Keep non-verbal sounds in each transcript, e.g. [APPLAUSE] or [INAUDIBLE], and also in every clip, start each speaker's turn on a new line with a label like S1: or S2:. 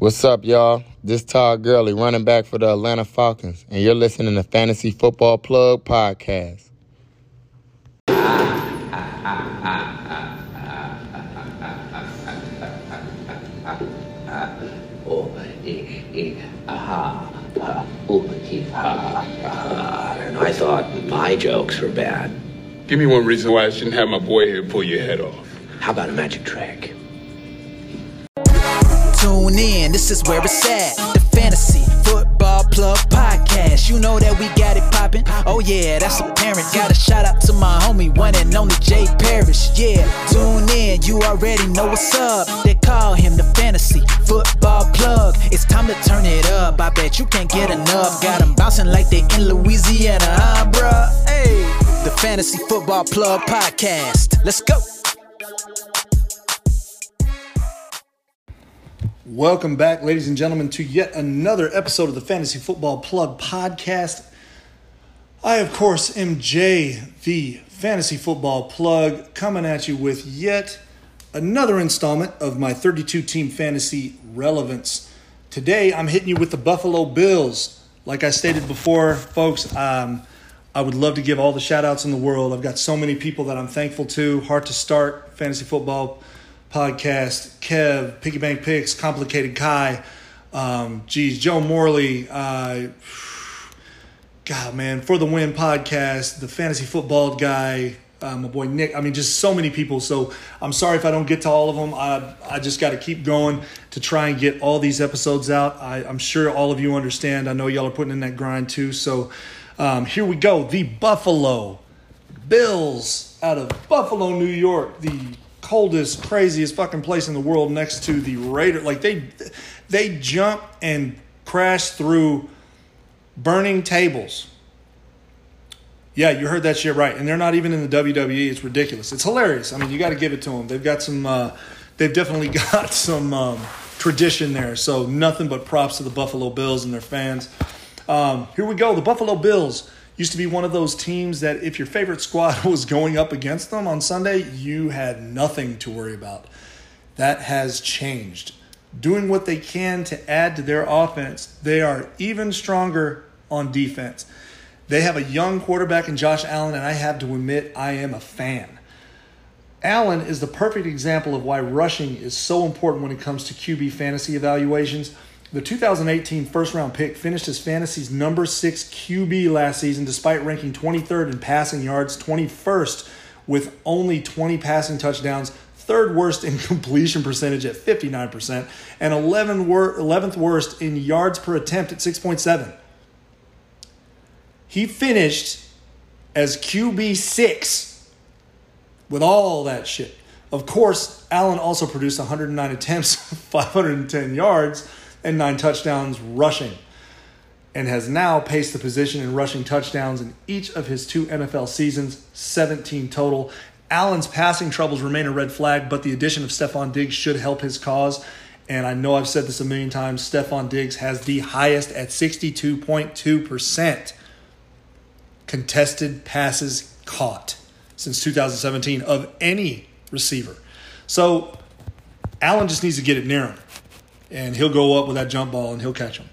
S1: What's up, y'all? This Todd Gurley, running back for the Atlanta Falcons, and you're listening to Fantasy Football Plug Podcast.
S2: Aha. And I thought my jokes were bad.
S3: Give me one reason why I shouldn't have my boy here pull your head off.
S2: How about a magic trick?
S4: In, this is where it's at. The Fantasy Football Plug Podcast. You know that we got it poppin'. Oh, yeah, that's apparent. Got a shout out to my homie, one and only Jay Parrish. Yeah, tune in, you already know what's up. They call him the Fantasy Football Plug. It's time to turn it up. I bet you can't get enough. Got them bouncing like they in Louisiana, huh, bruh? Hey, the Fantasy Football Plug Podcast. Let's go.
S5: Welcome back, ladies and gentlemen, to yet another episode of the Fantasy Football Plug podcast. I, of course, am Jay, the Fantasy Football Plug, coming at you with yet another installment of my 32 team fantasy relevance. Today, I'm hitting you with the Buffalo Bills. Like I stated before, folks, um, I would love to give all the shout outs in the world. I've got so many people that I'm thankful to. Hard to Start, Fantasy Football podcast, Kev, Piggy Bank Picks, Complicated Kai, um, geez, Joe Morley, uh, God, man, For the Win podcast, the Fantasy Football guy, uh, my boy Nick. I mean, just so many people. So I'm sorry if I don't get to all of them. I, I just got to keep going to try and get all these episodes out. I, I'm sure all of you understand. I know y'all are putting in that grind too. So um, here we go. The Buffalo Bills out of Buffalo, New York. The coldest, craziest fucking place in the world next to the Raider. Like they they jump and crash through burning tables. Yeah, you heard that shit right. And they're not even in the WWE. It's ridiculous. It's hilarious. I mean, you got to give it to them. They've got some. Uh, they've definitely [LAUGHS] got some um, tradition there. So nothing but props to the Buffalo Bills and their fans. Um, here we go. The Buffalo Bills used to be one of those teams that if your favorite squad [LAUGHS] was going up against them on Sunday, you had nothing to worry about. That has changed. Doing what they can to add to their offense, they are even stronger on defense. They have a young quarterback in Josh Allen, and I have to admit, I am a fan. Allen is the perfect example of why rushing is so important when it comes to QB fantasy evaluations. The 2018 first round pick finished as fantasy's number six QB last season, despite ranking 23rd in passing yards, 21st with only 20 passing touchdowns, third worst in [LAUGHS] completion percentage at 59%, and 11th worst in yards per attempt at 6.7. He finished as QB6 with all that shit. Of course, Allen also produced 109 attempts, [LAUGHS] 510 yards, and nine touchdowns rushing, and has now paced the position in rushing touchdowns in each of his two NFL seasons, 17 total. Allen's passing troubles remain a red flag, but the addition of Stefon Diggs should help his cause. And I know I've said this a million times Stefon Diggs has the highest at 62.2% contested passes caught since 2017 of any receiver. So Allen just needs to get it near him, and he'll go up with that jump ball and he'll catch him.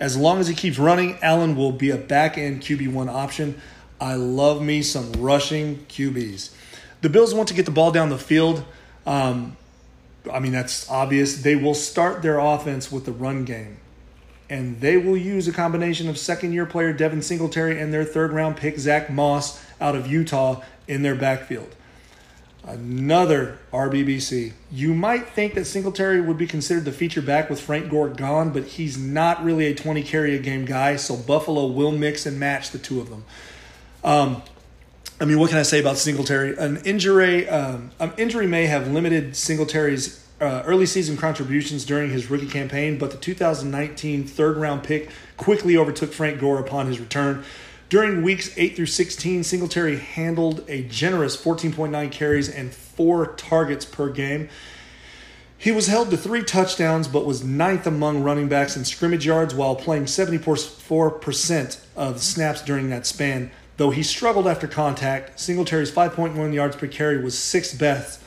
S5: As long as he keeps running, Allen will be a back end QB1 option. I love me some rushing QBs. The Bills want to get the ball down the field. Um, I mean, that's obvious. They will start their offense with the run game. And they will use a combination of second year player Devin Singletary and their third round pick, Zach Moss, out of Utah, in their backfield. Another RBBC. You might think that Singletary would be considered the feature back with Frank Gore gone, but he's not really a 20 carry a game guy, so Buffalo will mix and match the two of them. Um, I mean, what can I say about Singletary? An injury, um, an injury may have limited Singletary's uh, early season contributions during his rookie campaign, but the 2019 third round pick quickly overtook Frank Gore upon his return. During weeks 8 through 16, Singletary handled a generous 14.9 carries and four targets per game. He was held to three touchdowns, but was ninth among running backs in scrimmage yards while playing 74% of snaps during that span. Though he struggled after contact, Singletary's 5.1 yards per carry was sixth best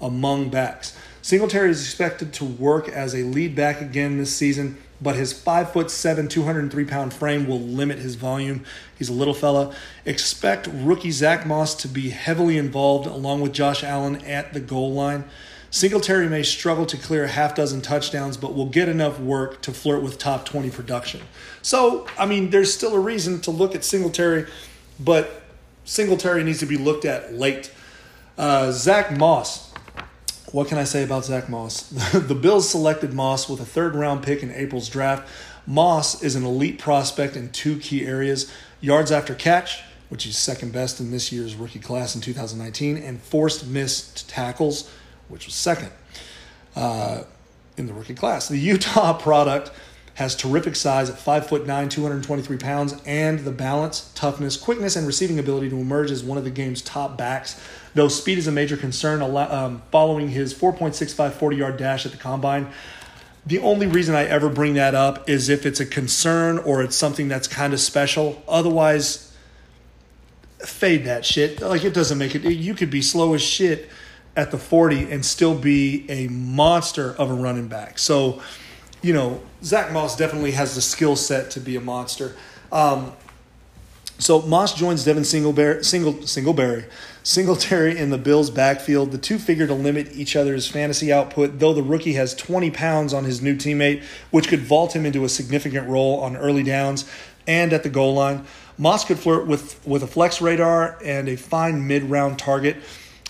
S5: among backs. Singletary is expected to work as a lead back again this season, but his 5'7, 203 pound frame will limit his volume. He's a little fella. Expect rookie Zach Moss to be heavily involved along with Josh Allen at the goal line. Singletary may struggle to clear a half dozen touchdowns, but will get enough work to flirt with top 20 production. So, I mean, there's still a reason to look at Singletary, but Singletary needs to be looked at late. Uh, Zach Moss. What can I say about Zach Moss? [LAUGHS] the Bills selected Moss with a third round pick in April's draft. Moss is an elite prospect in two key areas yards after catch, which is second best in this year's rookie class in 2019, and forced missed tackles, which was second uh, in the rookie class. The Utah [LAUGHS] product has terrific size at 5'9, 223 pounds, and the balance, toughness, quickness, and receiving ability to emerge as one of the game's top backs. Though speed is a major concern um, following his 4.65 40 yard dash at the combine. The only reason I ever bring that up is if it's a concern or it's something that's kind of special. Otherwise, fade that shit. Like, it doesn't make it. You could be slow as shit at the 40 and still be a monster of a running back. So, you know, Zach Moss definitely has the skill set to be a monster. Um, so Moss joins Devin Singleberry, Single, Singleberry, Singletary in the Bills' backfield. The two figure to limit each other's fantasy output, though the rookie has 20 pounds on his new teammate, which could vault him into a significant role on early downs and at the goal line. Moss could flirt with, with a flex radar and a fine mid round target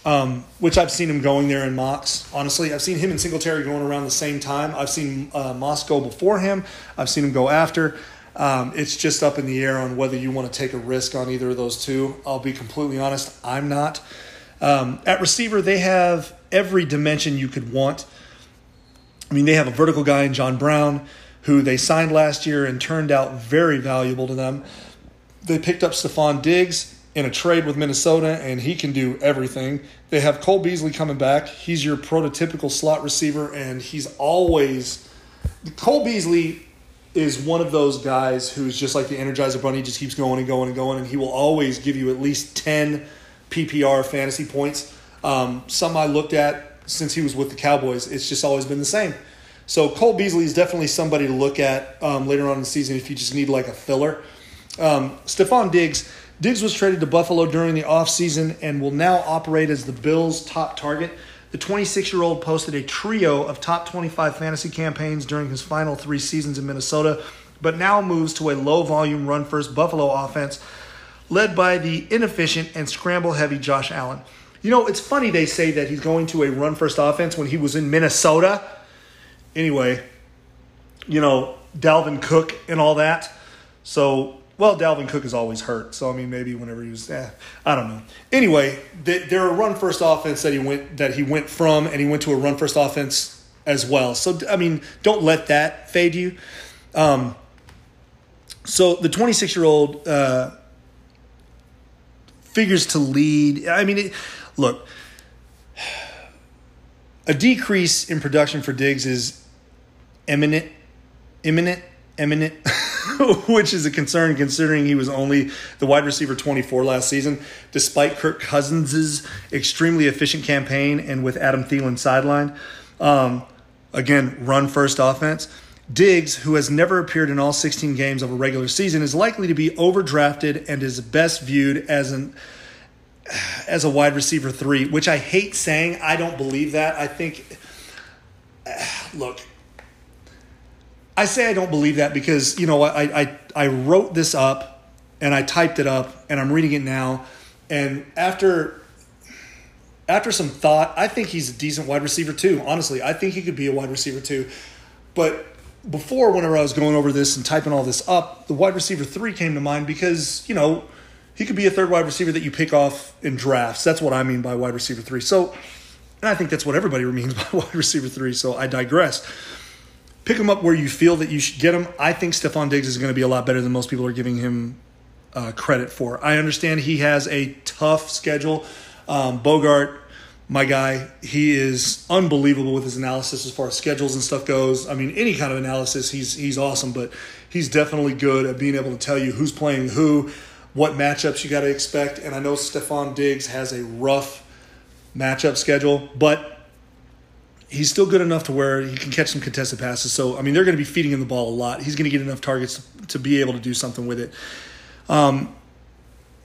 S5: um, which I've seen him going there in mocks. Honestly, I've seen him and Singletary going around the same time. I've seen uh, Moss go before him. I've seen him go after. Um, it's just up in the air on whether you want to take a risk on either of those two. I'll be completely honest, I'm not. Um, at receiver, they have every dimension you could want. I mean, they have a vertical guy in John Brown, who they signed last year and turned out very valuable to them. They picked up Stefon Diggs in a trade with Minnesota, and he can do everything. They have Cole Beasley coming back. He's your prototypical slot receiver, and he's always Cole Beasley is one of those guys who's just like the Energizer Bunny, just keeps going and going and going, and he will always give you at least ten PPR fantasy points. Um, some I looked at since he was with the Cowboys, it's just always been the same. So Cole Beasley is definitely somebody to look at um, later on in the season if you just need like a filler. Um, Stefon Diggs Diggs was traded to Buffalo during the offseason and will now operate as the Bills' top target. The 26 year old posted a trio of top 25 fantasy campaigns during his final three seasons in Minnesota, but now moves to a low volume run first Buffalo offense led by the inefficient and scramble heavy Josh Allen. You know, it's funny they say that he's going to a run first offense when he was in Minnesota. Anyway, you know, Dalvin Cook and all that. So well, Dalvin Cook is always hurt, so I mean, maybe whenever he was, eh, I don't know. Anyway, they're a run first offense that he went that he went from, and he went to a run first offense as well. So I mean, don't let that fade you. Um, so the 26 year old uh, figures to lead. I mean, it, look, a decrease in production for Diggs is imminent, imminent, imminent. [LAUGHS] [LAUGHS] which is a concern considering he was only the wide receiver 24 last season, despite Kirk Cousins' extremely efficient campaign and with Adam Thielen sidelined. Um, again, run first offense. Diggs, who has never appeared in all 16 games of a regular season, is likely to be overdrafted and is best viewed as an as a wide receiver three, which I hate saying. I don't believe that. I think, [SIGHS] look, I say I don't believe that because you know I, I I wrote this up and I typed it up and I'm reading it now, and after after some thought, I think he's a decent wide receiver too. Honestly, I think he could be a wide receiver too. But before, whenever I was going over this and typing all this up, the wide receiver three came to mind because you know he could be a third wide receiver that you pick off in drafts. That's what I mean by wide receiver three. So, and I think that's what everybody [LAUGHS] means by wide receiver three. So I digress pick him up where you feel that you should get him. I think Stefon Diggs is going to be a lot better than most people are giving him uh, credit for. I understand he has a tough schedule. Um, Bogart, my guy, he is unbelievable with his analysis as far as schedules and stuff goes. I mean, any kind of analysis, he's he's awesome. But he's definitely good at being able to tell you who's playing who, what matchups you got to expect. And I know Stefon Diggs has a rough matchup schedule, but he's still good enough to where he can catch some contested passes. So I mean, they're going to be feeding him the ball a lot. He's going to get enough targets to, be able to do something with it. Um,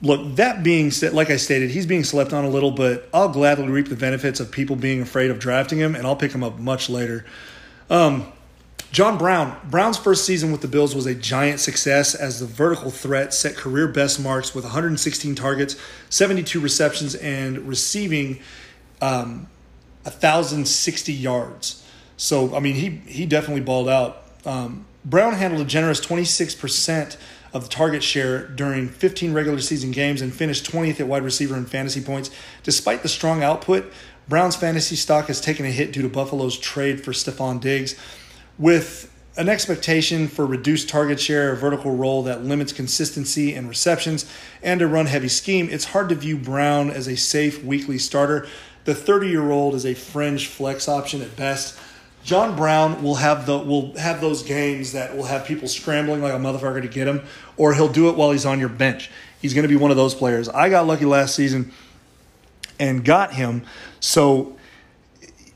S5: look, that being said, like I stated, he's being slept on a little, but I'll gladly reap the benefits of people being afraid of drafting him, and I'll pick him up much later. Um, John Brown. Brown's first season with the Bills was a giant success as the vertical threat set career best marks with 116 targets, 72 receptions, and receiving um, 1,060 yards. So, I mean, he, he definitely balled out. Um, Brown handled a generous 26% of the target share during 15 regular season games and finished 20th at wide receiver in fantasy points. Despite the strong output, Brown's fantasy stock has taken a hit due to Buffalo's trade for Stefon Diggs with an expectation for reduced target share, a vertical role that limits consistency and receptions, and a run heavy scheme, it's hard to view Brown as a safe weekly starter. The 30 year old is a fringe flex option at best. John Brown will have the will have those games that will have people scrambling like a motherfucker to get him, or he'll do it while he's on your bench. He's going to be one of those players. I got lucky last season and got him, so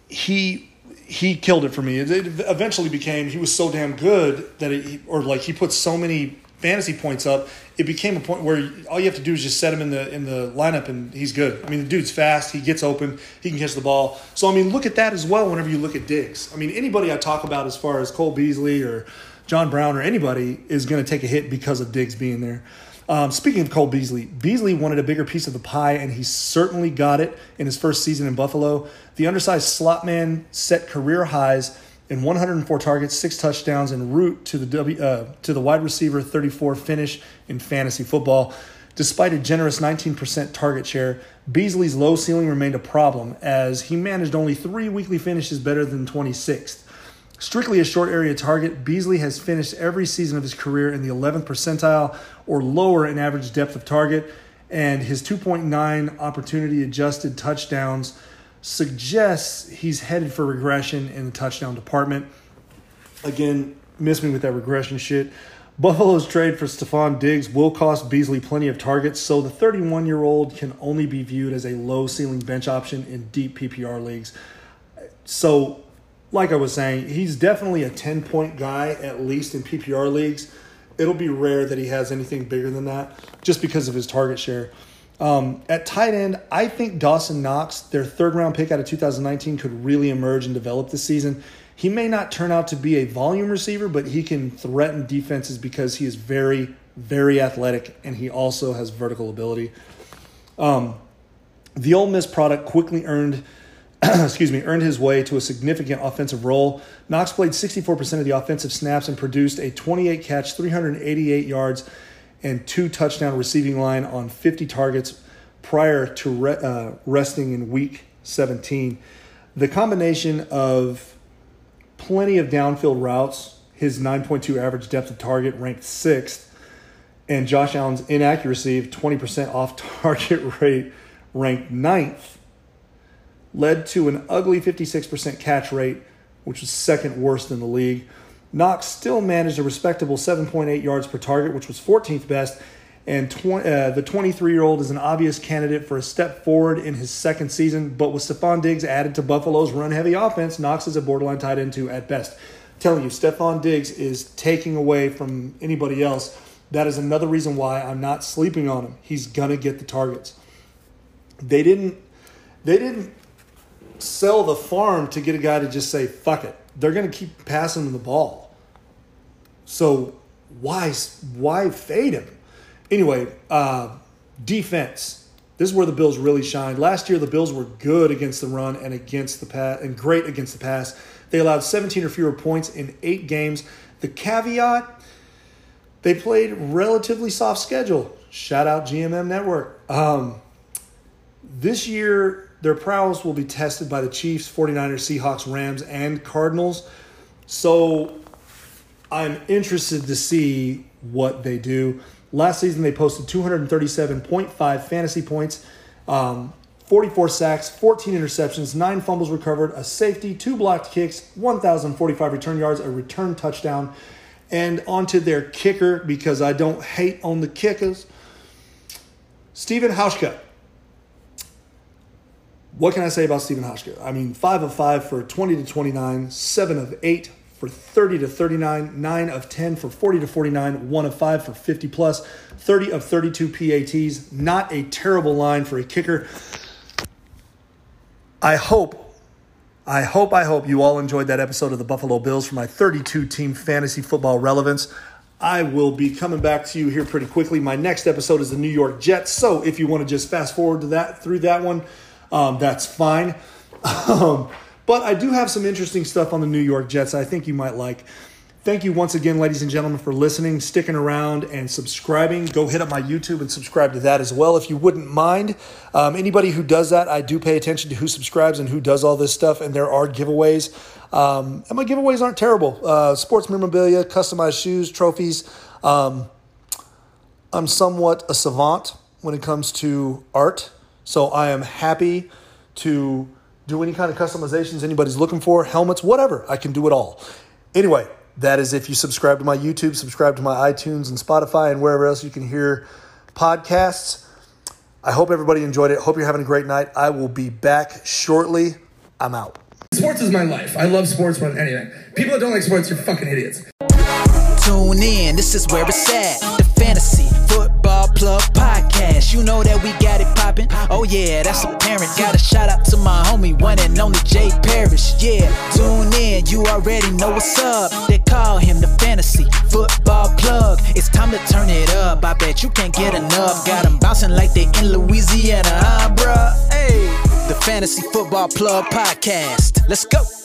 S5: he he killed it for me. It eventually became he was so damn good that it, or like he put so many fantasy points up. It became a point where all you have to do is just set him in the in the lineup and he's good. I mean, the dude's fast. He gets open. He can catch the ball. So I mean, look at that as well. Whenever you look at Diggs, I mean, anybody I talk about as far as Cole Beasley or John Brown or anybody is going to take a hit because of Diggs being there. Um, speaking of Cole Beasley, Beasley wanted a bigger piece of the pie, and he certainly got it in his first season in Buffalo. The undersized slot man set career highs in 104 targets, six touchdowns, en route to the w, uh, to the wide receiver 34 finish in fantasy football. Despite a generous 19% target share, Beasley's low ceiling remained a problem as he managed only three weekly finishes better than 26th. Strictly a short area target, Beasley has finished every season of his career in the 11th percentile or lower in average depth of target, and his 2.9 opportunity adjusted touchdowns suggests he's headed for regression in the touchdown department. Again, miss me with that regression shit. Buffalo's trade for Stefon Diggs will cost Beasley plenty of targets, so the 31 year old can only be viewed as a low ceiling bench option in deep PPR leagues. So like I was saying, he's definitely a 10 point guy, at least in PPR leagues. It'll be rare that he has anything bigger than that just because of his target share. Um, at tight end, I think Dawson Knox, their third round pick out of 2019, could really emerge and develop this season. He may not turn out to be a volume receiver, but he can threaten defenses because he is very, very athletic and he also has vertical ability. Um, the Ole Miss product quickly earned [CLEARS THROAT] excuse me, earned his way to a significant offensive role. Knox played 64% of the offensive snaps and produced a 28 catch, 388 yards, and two touchdown receiving line on 50 targets prior to re- uh, resting in week 17. The combination of plenty of downfield routes, his 9.2 average depth of target ranked sixth, and Josh Allen's inaccuracy of 20% off [LAUGHS] target rate ranked ninth led to an ugly 56% catch rate, which was second worst in the league. Knox still managed a respectable 7.8 yards per target, which was 14th best. And uh, the 23 year old is an obvious candidate for a step forward in his second season. But with Stefon Diggs added to Buffalo's run heavy offense, Knox is a borderline tight end two at best. I'm telling you, Stefon Diggs is taking away from anybody else. That is another reason why I'm not sleeping on him. He's gonna get the targets. They didn't. They didn't sell the farm to get a guy to just say fuck it. They're going to keep passing the ball. So why why fade him? Anyway, uh, defense. This is where the Bills really shined. Last year, the Bills were good against the run and against the pass, and great against the pass. They allowed 17 or fewer points in eight games. The caveat: they played relatively soft schedule. Shout out GMM Network. Um, this year, their prowess will be tested by the Chiefs, 49ers, Seahawks, Rams, and Cardinals. So I'm interested to see what they do. Last season, they posted 237.5 fantasy points, um, 44 sacks, 14 interceptions, 9 fumbles recovered, a safety, 2 blocked kicks, 1,045 return yards, a return touchdown. And onto their kicker, because I don't hate on the kickers. Stephen Hauschka, what can I say about Stephen Hotchkiss? I mean, five of five for 20 to 29, seven of eight for 30 to 39, nine of 10 for 40 to 49, one of five for 50 plus, 30 of 32 PATs. Not a terrible line for a kicker. I hope I hope, I hope you all enjoyed that episode of the Buffalo Bills for my 32 team fantasy football relevance. I will be coming back to you here pretty quickly. My next episode is the New York Jets. So if you want to just fast forward to that through that one, um, that's fine. Um, but I do have some interesting stuff on the New York Jets I think you might like. Thank you once again, ladies and gentlemen, for listening, sticking around, and subscribing. Go hit up my YouTube and subscribe to that as well if you wouldn't mind. Um, anybody who does that, I do pay attention to who subscribes and who does all this stuff, and there are giveaways. Um, and my giveaways aren't terrible uh, sports memorabilia, customized shoes, trophies. Um, I'm somewhat a savant when it comes to art, so I am happy to do any kind of customizations anybody's looking for, helmets, whatever. I can do it all. Anyway, that is if you subscribe to my YouTube, subscribe to my iTunes and Spotify and wherever else you can hear podcasts. I hope everybody enjoyed it. Hope you're having a great night. I will be back shortly. I'm out.
S6: Sports is my life. I love sports more than anything. People that don't like sports, you're fucking idiots.
S4: Tune in, this is where it's at. The Fantasy Football Plug Podcast. You know that we got it poppin'. Oh, yeah, that's apparent. Got a shout out to my homie, one and only Jay Parrish. Yeah, tune in, you already know what's up. They call him the Fantasy Football Plug. It's time to turn it up. I bet you can't get enough. Got them bouncing like they in Louisiana, huh, bruh? Hey, the Fantasy Football Plug Podcast. Let's go.